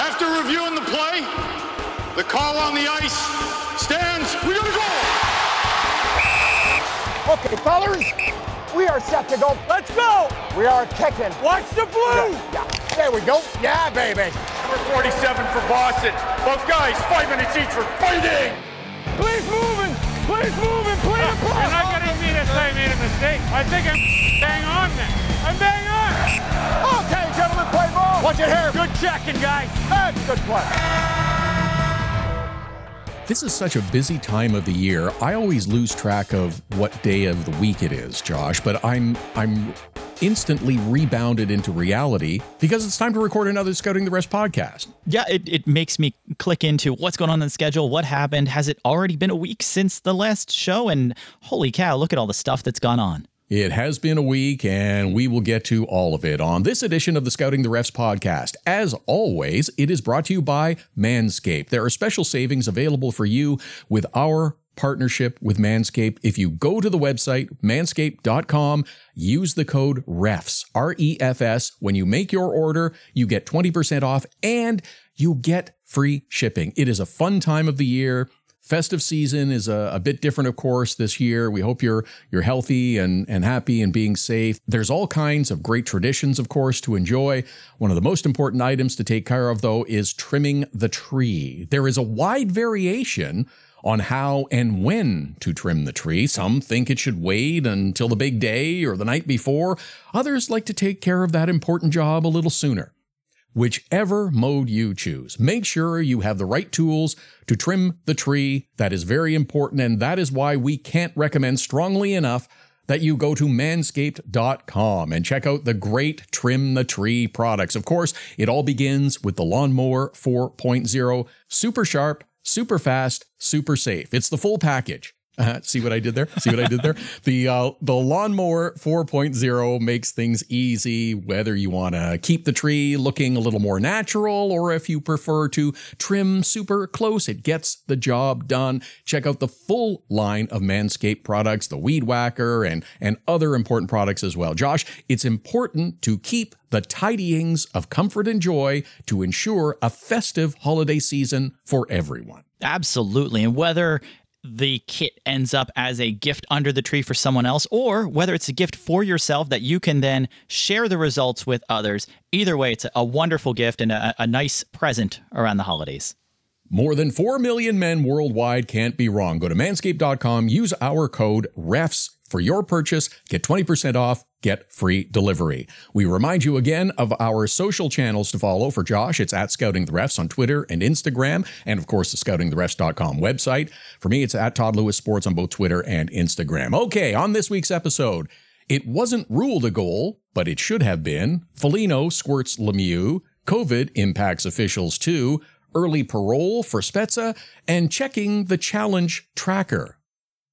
After reviewing the play, the call on the ice stands. We gotta go! Okay, fellas, we are set to go. Let's go! We are kicking. Watch the blue! Yeah, yeah. There we go. Yeah, baby. Number 47 for Boston. Both guys, five minutes each for fighting! Please moving! Please moving! Please ah, You're not going to mean to say I made a mistake. I think I'm bang on then. I'm bang on. Okay, gentlemen, play ball. Watch it here. Good checking, guys. And good play. This is such a busy time of the year. I always lose track of what day of the week it is, Josh, but I'm I'm instantly rebounded into reality because it's time to record another Scouting the Refs podcast. Yeah, it, it makes me click into what's going on in the schedule, what happened. Has it already been a week since the last show? And holy cow, look at all the stuff that's gone on. It has been a week, and we will get to all of it on this edition of the Scouting the Refs podcast. As always, it is brought to you by Manscaped. There are special savings available for you with our partnership with Manscaped. If you go to the website, manscaped.com, use the code REFS, R E F S. When you make your order, you get 20% off and you get free shipping. It is a fun time of the year. Festive season is a, a, bit different, of course, this year. We hope you're you're healthy and, and happy and being safe. There's all kinds of great traditions, of course, to enjoy. One of the most important items to take care of, though, is trimming the tree. There is a wide variation on how and when to trim the tree. Some think it should wait until the big day or the night before. Others like to take care of that important job a little sooner. Whichever mode you choose, make sure you have the right tools to trim the tree. That is very important, and that is why we can't recommend strongly enough that you go to manscaped.com and check out the great Trim the Tree products. Of course, it all begins with the Lawnmower 4.0, super sharp, super fast, super safe. It's the full package. Uh, see what I did there? See what I did there? The uh, the lawnmower 4.0 makes things easy, whether you want to keep the tree looking a little more natural or if you prefer to trim super close. It gets the job done. Check out the full line of Manscaped products, the Weed Whacker, and and other important products as well. Josh, it's important to keep the tidyings of comfort and joy to ensure a festive holiday season for everyone. Absolutely. And whether the kit ends up as a gift under the tree for someone else, or whether it's a gift for yourself that you can then share the results with others. Either way, it's a wonderful gift and a, a nice present around the holidays. More than 4 million men worldwide can't be wrong. Go to manscaped.com, use our code REFS for your purchase, get 20% off, get free delivery. We remind you again of our social channels to follow. For Josh, it's at Scouting the Refs on Twitter and Instagram, and of course, the scoutingtherefs.com website. For me, it's at Todd Lewis Sports on both Twitter and Instagram. Okay, on this week's episode, it wasn't ruled a goal, but it should have been. Foligno squirts Lemieux. COVID impacts officials too. Early parole for Spezza and checking the challenge tracker.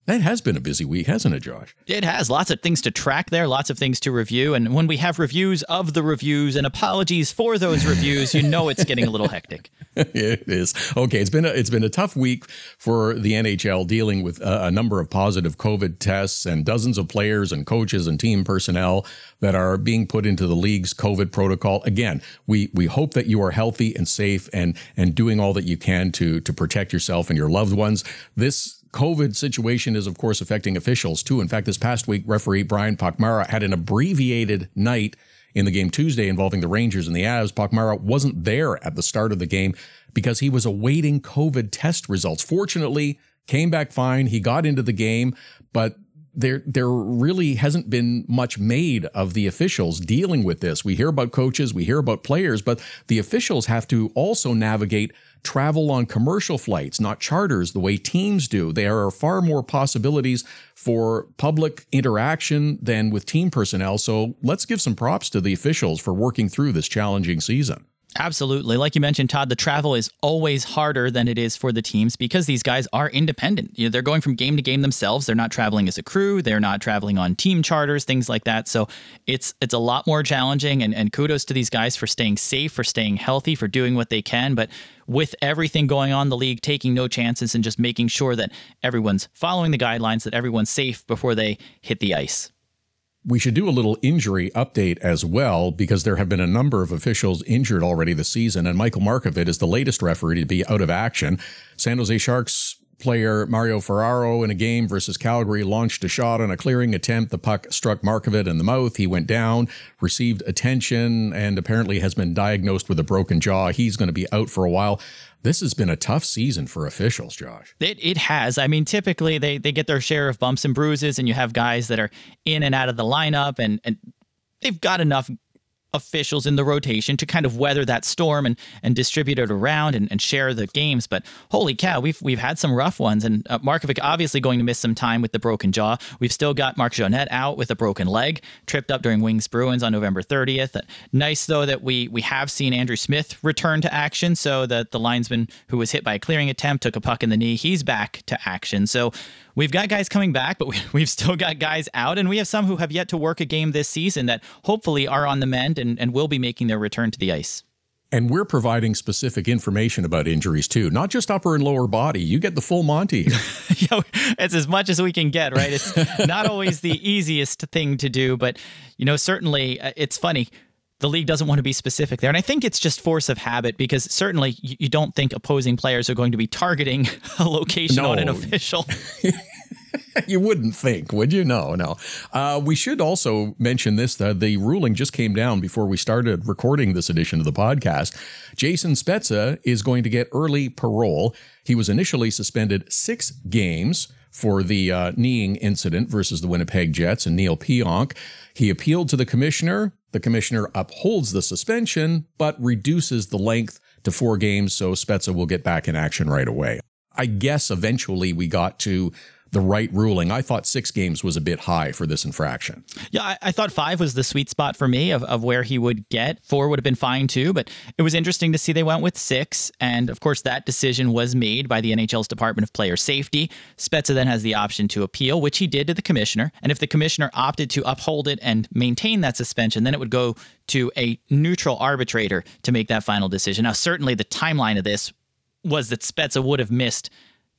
That has been a busy week, hasn't it, Josh? It has. Lots of things to track there, lots of things to review. And when we have reviews of the reviews and apologies for those reviews, you know it's getting a little hectic. it is. Okay, it's been a, it's been a tough week for the NHL dealing with a, a number of positive COVID tests and dozens of players and coaches and team personnel that are being put into the league's COVID protocol. Again, we we hope that you are healthy and safe and and doing all that you can to to protect yourself and your loved ones. This COVID situation is, of course, affecting officials too. In fact, this past week, referee Brian Pochmara had an abbreviated night in the game Tuesday involving the Rangers and the Avs. Pochmara wasn't there at the start of the game because he was awaiting COVID test results. Fortunately, came back fine. He got into the game, but there there really hasn't been much made of the officials dealing with this. We hear about coaches, we hear about players, but the officials have to also navigate travel on commercial flights, not charters, the way teams do. There are far more possibilities for public interaction than with team personnel. So let's give some props to the officials for working through this challenging season. Absolutely. Like you mentioned, Todd, the travel is always harder than it is for the teams because these guys are independent. You know, they're going from game to game themselves. They're not traveling as a crew. They're not traveling on team charters, things like that. So it's it's a lot more challenging and, and kudos to these guys for staying safe, for staying healthy, for doing what they can. But with everything going on, the league taking no chances and just making sure that everyone's following the guidelines, that everyone's safe before they hit the ice. We should do a little injury update as well because there have been a number of officials injured already this season, and Michael Markovic is the latest referee to be out of action. San Jose Sharks player Mario Ferraro in a game versus Calgary launched a shot on a clearing attempt. The puck struck Markovic in the mouth. He went down, received attention, and apparently has been diagnosed with a broken jaw. He's going to be out for a while. This has been a tough season for officials, Josh. It, it has. I mean, typically they, they get their share of bumps and bruises, and you have guys that are in and out of the lineup, and, and they've got enough officials in the rotation to kind of weather that storm and and distribute it around and, and share the games. But holy cow, we've we've had some rough ones. And uh, Markovic obviously going to miss some time with the broken jaw. We've still got Marc Joannette out with a broken leg, tripped up during Wings Bruins on November 30th. Nice though that we we have seen Andrew Smith return to action. So that the linesman who was hit by a clearing attempt took a puck in the knee, he's back to action. So we've got guys coming back, but we, we've still got guys out, and we have some who have yet to work a game this season that hopefully are on the mend and, and will be making their return to the ice. And we're providing specific information about injuries too, not just upper and lower body. You get the full Monty. yeah, it's as much as we can get, right? It's not always the easiest thing to do, but you know, certainly uh, it's funny the league doesn't want to be specific there. And I think it's just force of habit because certainly you, don't think opposing players are going to be targeting a location no. on an official. you wouldn't think, would you? No, no. Uh, we should also mention this uh, the ruling just came down before we started recording this edition of the podcast. Jason Spezza is going to get early parole. He was initially suspended six games for the uh, kneeing incident versus the Winnipeg Jets and Neal Pionk. He appealed to the commissioner. The commissioner upholds the suspension, but reduces the length to four games, so Spezza will get back in action right away. I guess eventually we got to the right ruling. I thought six games was a bit high for this infraction. Yeah, I, I, thought five was the sweet spot for me of, of where he would get. Four would have been fine too, but it was interesting to see they went with six. And of course, that decision was made by the NHL's Department of Player Safety. Spezza then has the option to appeal, which he did to the commissioner. And if the commissioner opted to uphold it and maintain that suspension, then it would go to a neutral arbitrator to make that final decision. Now, certainly the timeline of this was that Spezza would have missed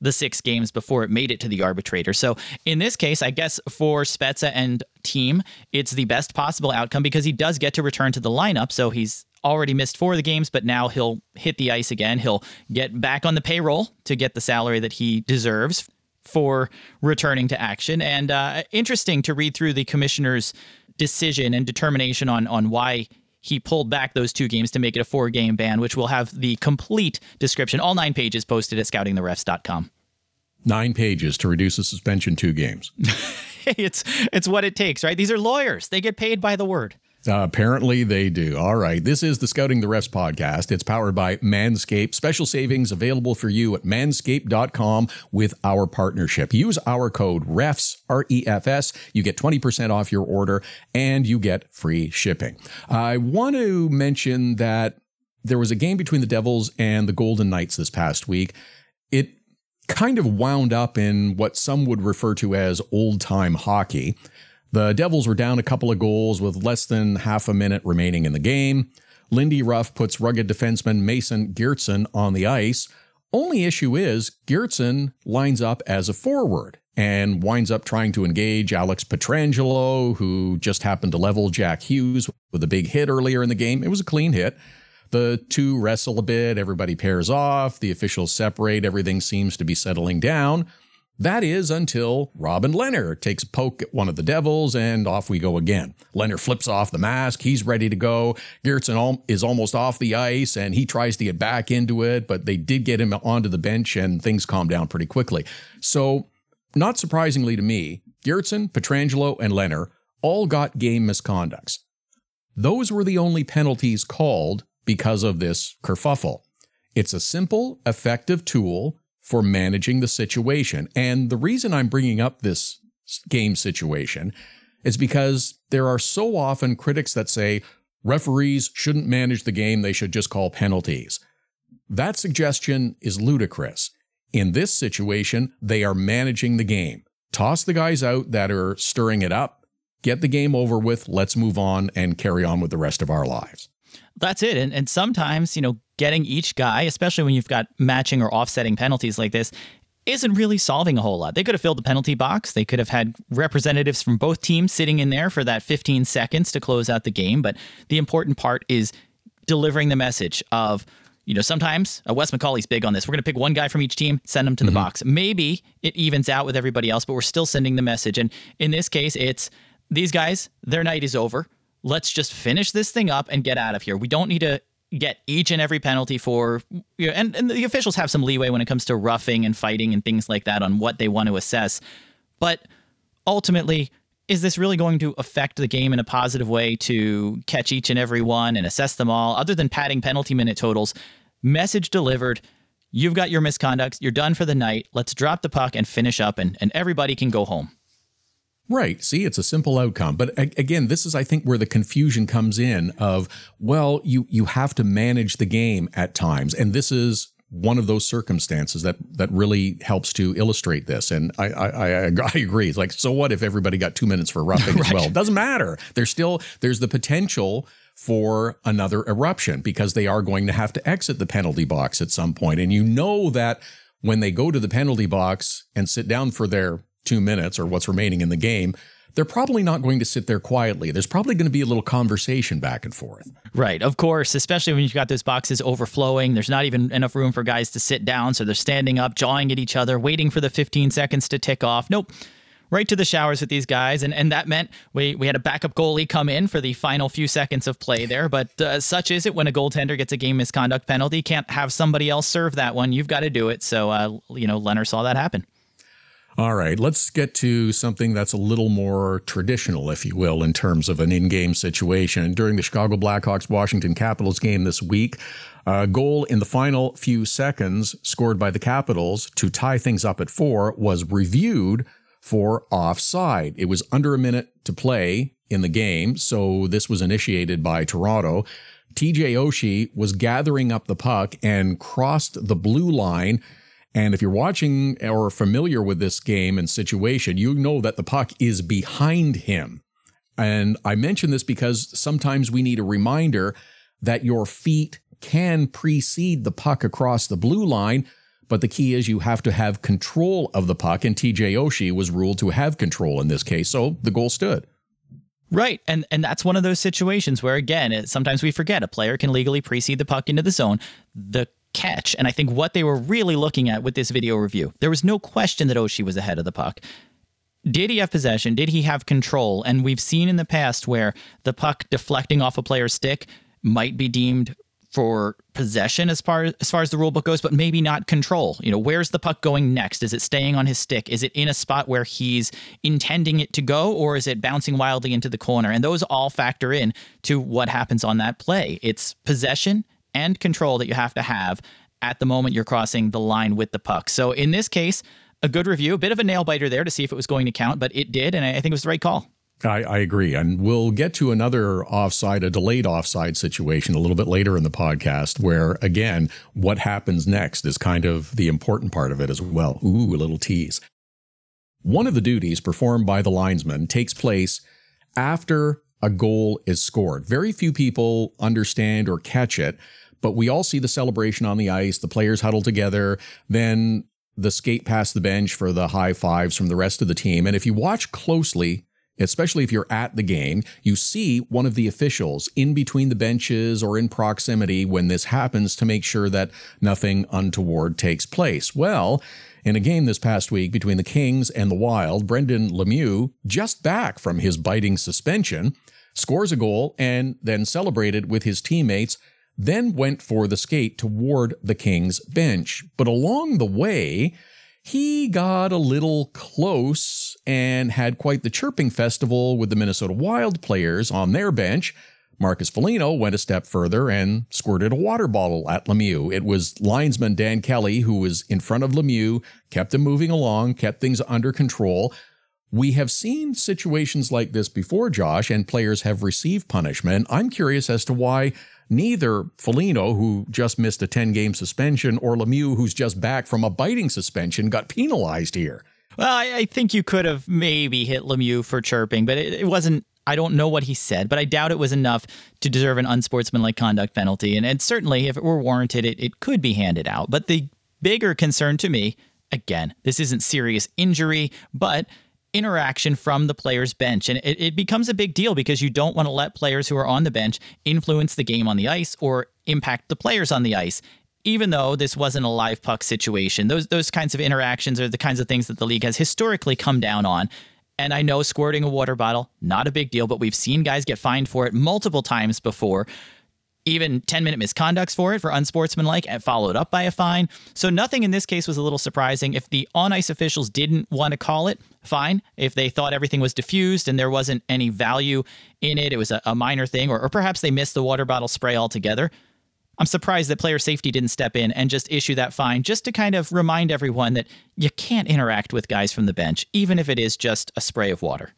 the six games before it made it to the arbitrator. So in this case, I guess for Spezza and team, it's the best possible outcome because he does get to return to the lineup. So he's already missed four of the games, but now he'll hit the ice again. He'll get back on the payroll to get the salary that he deserves for returning to action. And uh, interesting to read through the commissioner's decision and determination on on why he pulled back those two games to make it a four game ban, which will have the complete description, all nine pages posted at scoutingtherefs.com. Nine pages to reduce a suspension two games. it's it's what it takes, right? These are lawyers. They get paid by the word. Uh, apparently they do. All right. This is the Scouting the Refs podcast. It's powered by Manscaped. Special savings available for you at manscaped.com with our partnership. Use our code REFS, R E F S. You get 20% off your order and you get free shipping. I want to mention that there was a game between the Devils and the Golden Knights this past week. It kind of wound up in what some would refer to as old time hockey. The Devils were down a couple of goals with less than half a minute remaining in the game. Lindy Ruff puts rugged defenseman Mason Geertsen on the ice. Only issue is Geertsen lines up as a forward and winds up trying to engage Alex Pietrangelo, who just happened to level Jack Hughes with a big hit earlier in the game. It was a clean hit. The two wrestle a bit, everybody pairs off, the officials separate, everything seems to be settling down. That is until Robin Lehner takes a poke at one of the devils and off we go again. Lehner flips off the mask. He's ready to go. Geertsen is almost off the ice and he tries to get back into it, but they did get him onto the bench and things calm down pretty quickly. So, not surprisingly to me, Geertsen, Pietrangelo, and Lehner all got game misconducts. Those were the only penalties called because of this kerfuffle. It's a simple, effective tool for managing the situation. And the reason I'm bringing up this game situation is because there are so often critics that say referees shouldn't manage the game, they should just call penalties. That suggestion is ludicrous. In this situation, they are managing the game. Toss the guys out that are stirring it up, get the game over with, let's move on and carry on with the rest of our lives. That's it. And, and sometimes, you know, getting each guy, especially when you've got matching or offsetting penalties like this, isn't really solving a whole lot. They could have filled the penalty box. They could have had representatives from both teams sitting in there for that 15 seconds to close out the game. But the important part is delivering the message of, you know, sometimes uh, Wes McCauley's big on this. We're going to pick one guy from each team, send them to the box. Maybe it evens out with everybody else, but we're still sending the message. And in this case, it's these guys, their night is over. Let's just finish this thing up and get out of here. We don't need to get each and every penalty for you know, and, and the officials have some leeway when it comes to roughing and fighting and things like that on what they want to assess. But ultimately, is this really going to affect the game in a positive way to catch each and every one and assess them all, other than padding penalty minute totals? Message delivered. You've got your misconducts. You're done for the night. Let's drop the puck and finish up, and, and everybody can go home. Right. See, it's a simple outcome. But again, this is, I think, where the confusion comes in of, well, you, you have to manage the game at times. And this is one of those circumstances that, that really helps to illustrate this. And I, I, I, I agree. It's like, so what if everybody got two minutes for roughing as well? It doesn't matter. There's still, there's the potential for another eruption because they are going to have to exit the penalty box at some point. And you know that when they go to the penalty box and sit down for their two minutes or what's remaining in the game, they're probably not going to sit there quietly. There's probably going to be a little conversation back and forth. Right, of course, especially when you've got those boxes overflowing. There's not even enough room for guys to sit down, so they're standing up, jawing at each other, waiting for the 15 seconds to tick off. Nope. Right to the showers with these guys, and, and that meant we, we had a backup goalie come in for the final few seconds of play there. But uh, such is it when a goaltender gets a game misconduct penalty. Can't have somebody else serve that one. You've got to do it. So, uh, you know, Leonard saw that happen. All right, let's get to something that's a little more traditional, if you will, in terms of an in game situation. During the Chicago Blackhawks Washington Capitals game this week, a goal in the final few seconds scored by the Capitals to tie things up at four was reviewed for offside. It was under a minute to play in the game, so this was initiated by Toronto. TJ Oshie was gathering up the puck and crossed the blue line and if you're watching or familiar with this game and situation, you know that the puck is behind him. And I mention this because sometimes we need a reminder that your feet can precede the puck across the blue line. But the key is you have to have control of the puck. And TJ Oshie was ruled to have control in this case. So the goal stood. Right. And and that's one of those situations where again, it, sometimes we forget a player can legally precede the puck into the zone. The catch, and I think what they were really looking at with this video review, there was no question that Oshie was ahead of the puck. Did he have possession? Did he have control? And we've seen in the past where the puck deflecting off a player's stick might be deemed for possession as far as far as the rule book goes, but maybe not control. You know, where's the puck going next? Is it staying on his stick? Is it in a spot where he's intending it to go, or is it bouncing wildly into the corner? And those all factor in to what happens on that play. It's possession and control that you have to have at the moment you're crossing the line with the puck. So in this case, a good review, a bit of a nail biter there to see if it was going to count, but it did, and I think it was the right call. I, I, agree. And we'll get to another offside, a delayed offside situation a little bit later in the podcast, where again, what happens next is kind of the important part of it as well. Ooh, a little tease. One of the duties performed by the linesman takes place after a goal is scored. Very few people understand or catch it, but we all see the celebration on the ice, the players huddle together, then the skate past the bench for the high fives from the rest of the team. And if you watch closely, especially if you're at the game, you see one of the officials in between the benches or in proximity when this happens to make sure that nothing untoward takes place. Well, in a game this past week between the Kings and the Wild, Brendan Lemieux, just back from his biting suspension, scores a goal and then celebrated with his teammates, then went for the skate toward the Kings bench. But along the way, he got a little close and had quite the chirping festival with the Minnesota Wild players on their bench. Marcus Foligno went a step further and squirted a water bottle at Lemieux. It was linesman Dan Kelly who was in front of Lemieux, kept him moving along, kept things under control. We have seen situations like this before, Josh, and players have received punishment. I'm curious as to why neither Foligno, who just missed a 10 game suspension, or Lemieux, who's just back from a biting suspension, got penalized here. Well, I, I think you could have maybe hit Lemieux for chirping, but it, it wasn't. I don't know what he said, but I doubt it was enough to deserve an unsportsmanlike conduct penalty. And, and certainly, if it were warranted, it, it could be handed out. But the bigger concern to me again, this isn't serious injury, but interaction from the player's bench. And it, it, becomes a big deal because you don't want to let players who are on the bench influence the game on the ice or impact the players on the ice. Even though this wasn't a live puck situation, those those kinds of interactions are the kinds of things that the league has historically come down on. And I know squirting a water bottle, not a big deal, but we've seen guys get fined for it multiple times before even 10 minute misconducts for it for unsportsmanlike and followed up by a fine. So nothing in this case was a little surprising. If the on ice officials didn't want to call it, fine. If they thought everything was diffused and there wasn't any value in it, it was a, a minor thing, or, or perhaps they missed the water bottle spray altogether. I'm surprised that player safety didn't step in and just issue that fine just to kind of remind everyone that you can't interact with guys from the bench, even if it is just a spray of water.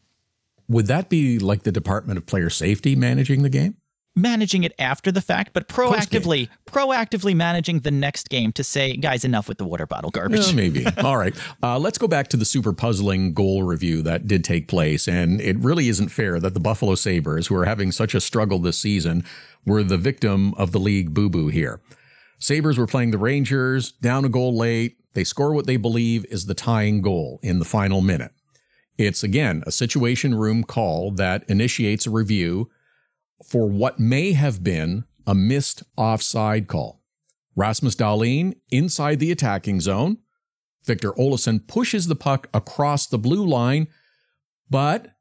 Would that be like the Department of Player Safety managing the game? Managing it after the fact, but proactively, proactively managing the next game to say, guys, enough with the water bottle garbage. Yeah, maybe. All right. Uh, let's go back to the super puzzling goal review that did take place. And it really isn't fair that the Buffalo Sabres, who are having such a struggle this season, were the victim of the league boo boo here. Sabres were playing the Rangers, down a goal late. They score what they believe is the tying goal in the final minute. It's again a situation room call that initiates a review for what may have been a missed offside call. Rasmus Dahlin inside the attacking zone. Victor Olofsson pushes the puck across the blue line, but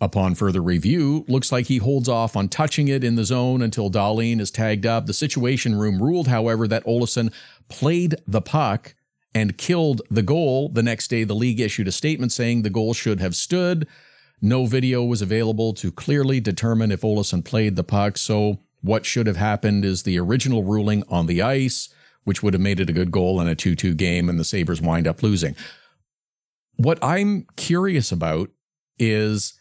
upon further review, looks like he holds off on touching it in the zone until Dahlin is tagged up. The situation room ruled, however, that Olofsson played the puck and killed the goal. The next day, the league issued a statement saying the goal should have stood. No video was available to clearly determine if Olofsson played the puck, so what should have happened is the original ruling on the ice, which would have made it a good goal in a 2 2 game, and the Sabres wind up losing. What I'm curious about is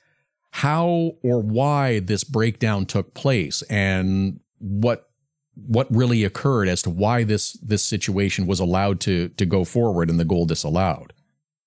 how or why this breakdown took place and what what really occurred as to why this this situation was allowed to to go forward and the goal disallowed.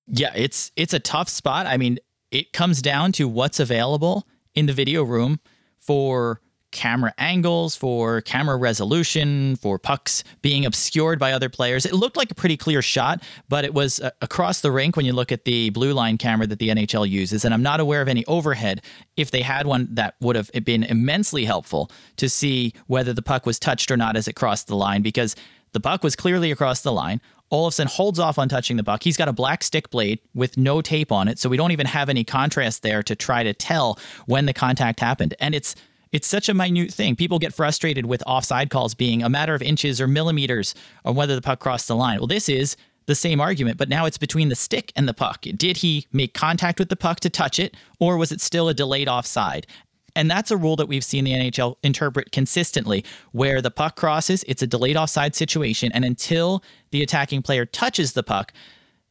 Yeah, it's it's a tough spot. I mean, it comes down to what's available in the video room for camera angles, for camera resolution, for pucks being obscured by other players. It looked like a pretty clear shot, but it was uh, across the rink when you look at the blue line camera that the NHL uses. And I'm not aware of any overhead. If they had one, that would have been immensely helpful to see whether the puck was touched or not as it crossed the line because the puck was clearly across the line. Olofsson holds off on touching the puck. He's got a black stick blade with no tape on it, so we don't even have any contrast there to try to tell when the contact happened. And it's it's such a minute thing. People get frustrated with offside calls being a matter of inches or millimeters on whether the puck crossed the line. Well, this is the same argument, but now it's between the stick and the puck. Did he make contact with the puck to touch it, or was it still a delayed offside? And that's a rule that we've seen the NHL interpret consistently, where the puck crosses, it's a delayed offside situation. And until the attacking player touches the puck,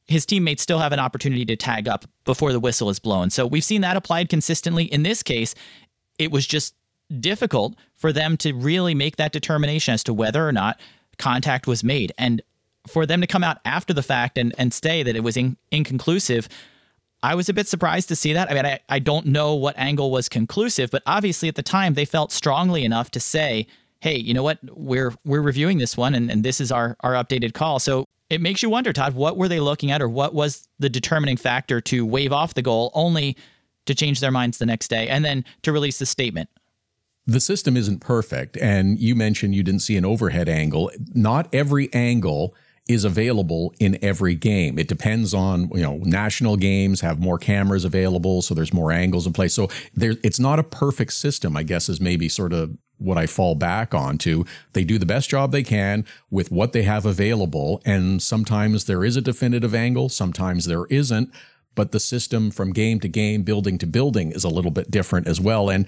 his teammates still have an opportunity to tag up before the whistle is blown. So we've seen that applied consistently. In this case, it was just difficult for them to really make that determination as to whether or not contact was made. And for them to come out after the fact and, and say that it was in, inconclusive I was a bit surprised to see that. I mean, I, I don't know what angle was conclusive, but obviously at the time they felt strongly enough to say, hey, you know what, we're we're reviewing this one and, and this is our our updated call. So it makes you wonder, Todd, what were they looking at or what was the determining factor to wave off the goal only to change their minds the next day and then to release the statement? The system isn't perfect. And you mentioned you didn't see an overhead angle. Not every angle is available in every game. It depends on, you know, national games have more cameras available, so there's more angles in place. So there, it's not a perfect system, I guess, is maybe sort of what I fall back onto. They do the best job they can with what they have available. And sometimes there is a definitive angle, sometimes there isn't. But the system from game to game, building to building is a little bit different as well. And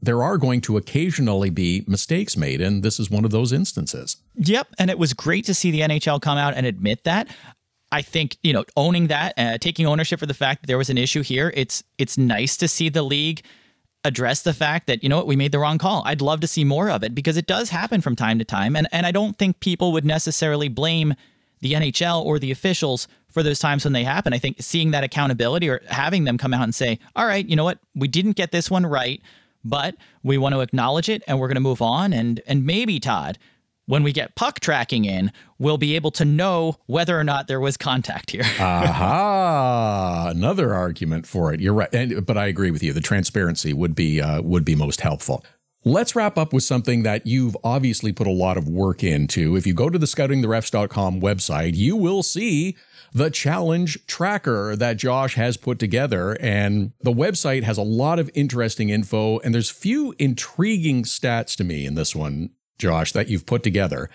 there are going to occasionally be mistakes made, and this is one of those instances. Yep. And it was great to see the NHL come out and admit that. I think you know owning that, uh, taking ownership for the fact that there was an issue here. It's it's nice to see the league address the fact that you know what we made the wrong call. I'd love to see more of it because it does happen from time to time, and and I don't think people would necessarily blame the NHL or the officials for those times when they happen. I think seeing that accountability or having them come out and say, "All right, you know what, we didn't get this one right." But we want to acknowledge it and we're going to move on and and maybe Todd when we get puck tracking in, we'll be able to know whether or not there was contact here. Aha! Another argument for it. You're right, and, but I agree with you. The transparency would be uh, would be most helpful. Let's wrap up with something that you've obviously put a lot of work into. If you go to the scoutingtherefs.com website, you will see the challenge tracker that Josh has put together. And the website has a lot of interesting info, and there's few intriguing stats to me in this one, Josh, that you've put together.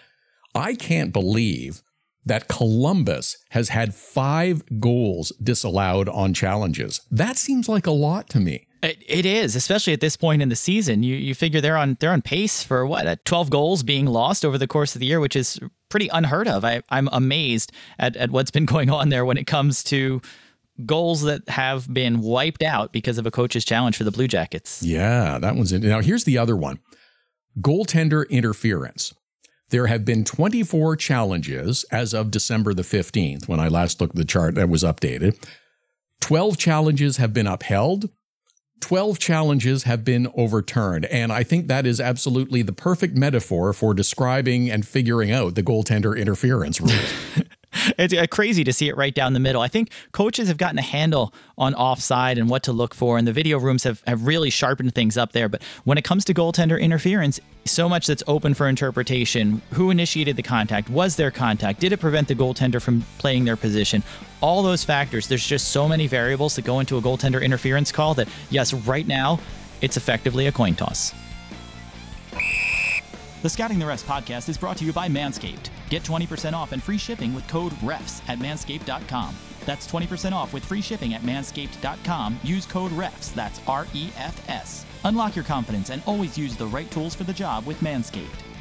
I can't believe that Columbus has had five goals disallowed on challenges. That seems like a lot to me. It, is, especially at this point in the season. You you figure they're on they're on pace for what uh, 12 goals being lost over the course of the year, which is pretty unheard of. I, I'm amazed at, at what's been going on there when it comes to goals that have been wiped out because of a coach's challenge for the Blue Jackets. Yeah, that one's in. Now, here's the other one goaltender interference. There have been 24 challenges as of December the 15th, when I last looked at the chart that was updated. 12 challenges have been upheld. 12 challenges have been overturned. And I think that is absolutely the perfect metaphor for describing and figuring out the goaltender interference rules. it's uh, crazy to see it right down the middle. I think coaches have gotten a handle on offside and what to look for, and the video rooms have, have really sharpened things up there. But when it comes to goaltender interference, so much that's open for interpretation. Who initiated the contact? Was there contact? Did it prevent the goaltender from playing their position? All those factors. There's just so many variables that go into a goaltender interference call that, yes, right now, it's effectively a coin toss. The Scouting the Refs podcast is brought to you by Manscaped. Get 20% off and free shipping with code REFS at manscaped.com. That's 20% off with free shipping at manscaped.com. Use code REFS, that's R E F S. Unlock your confidence and always use the right tools for the job with Manscaped.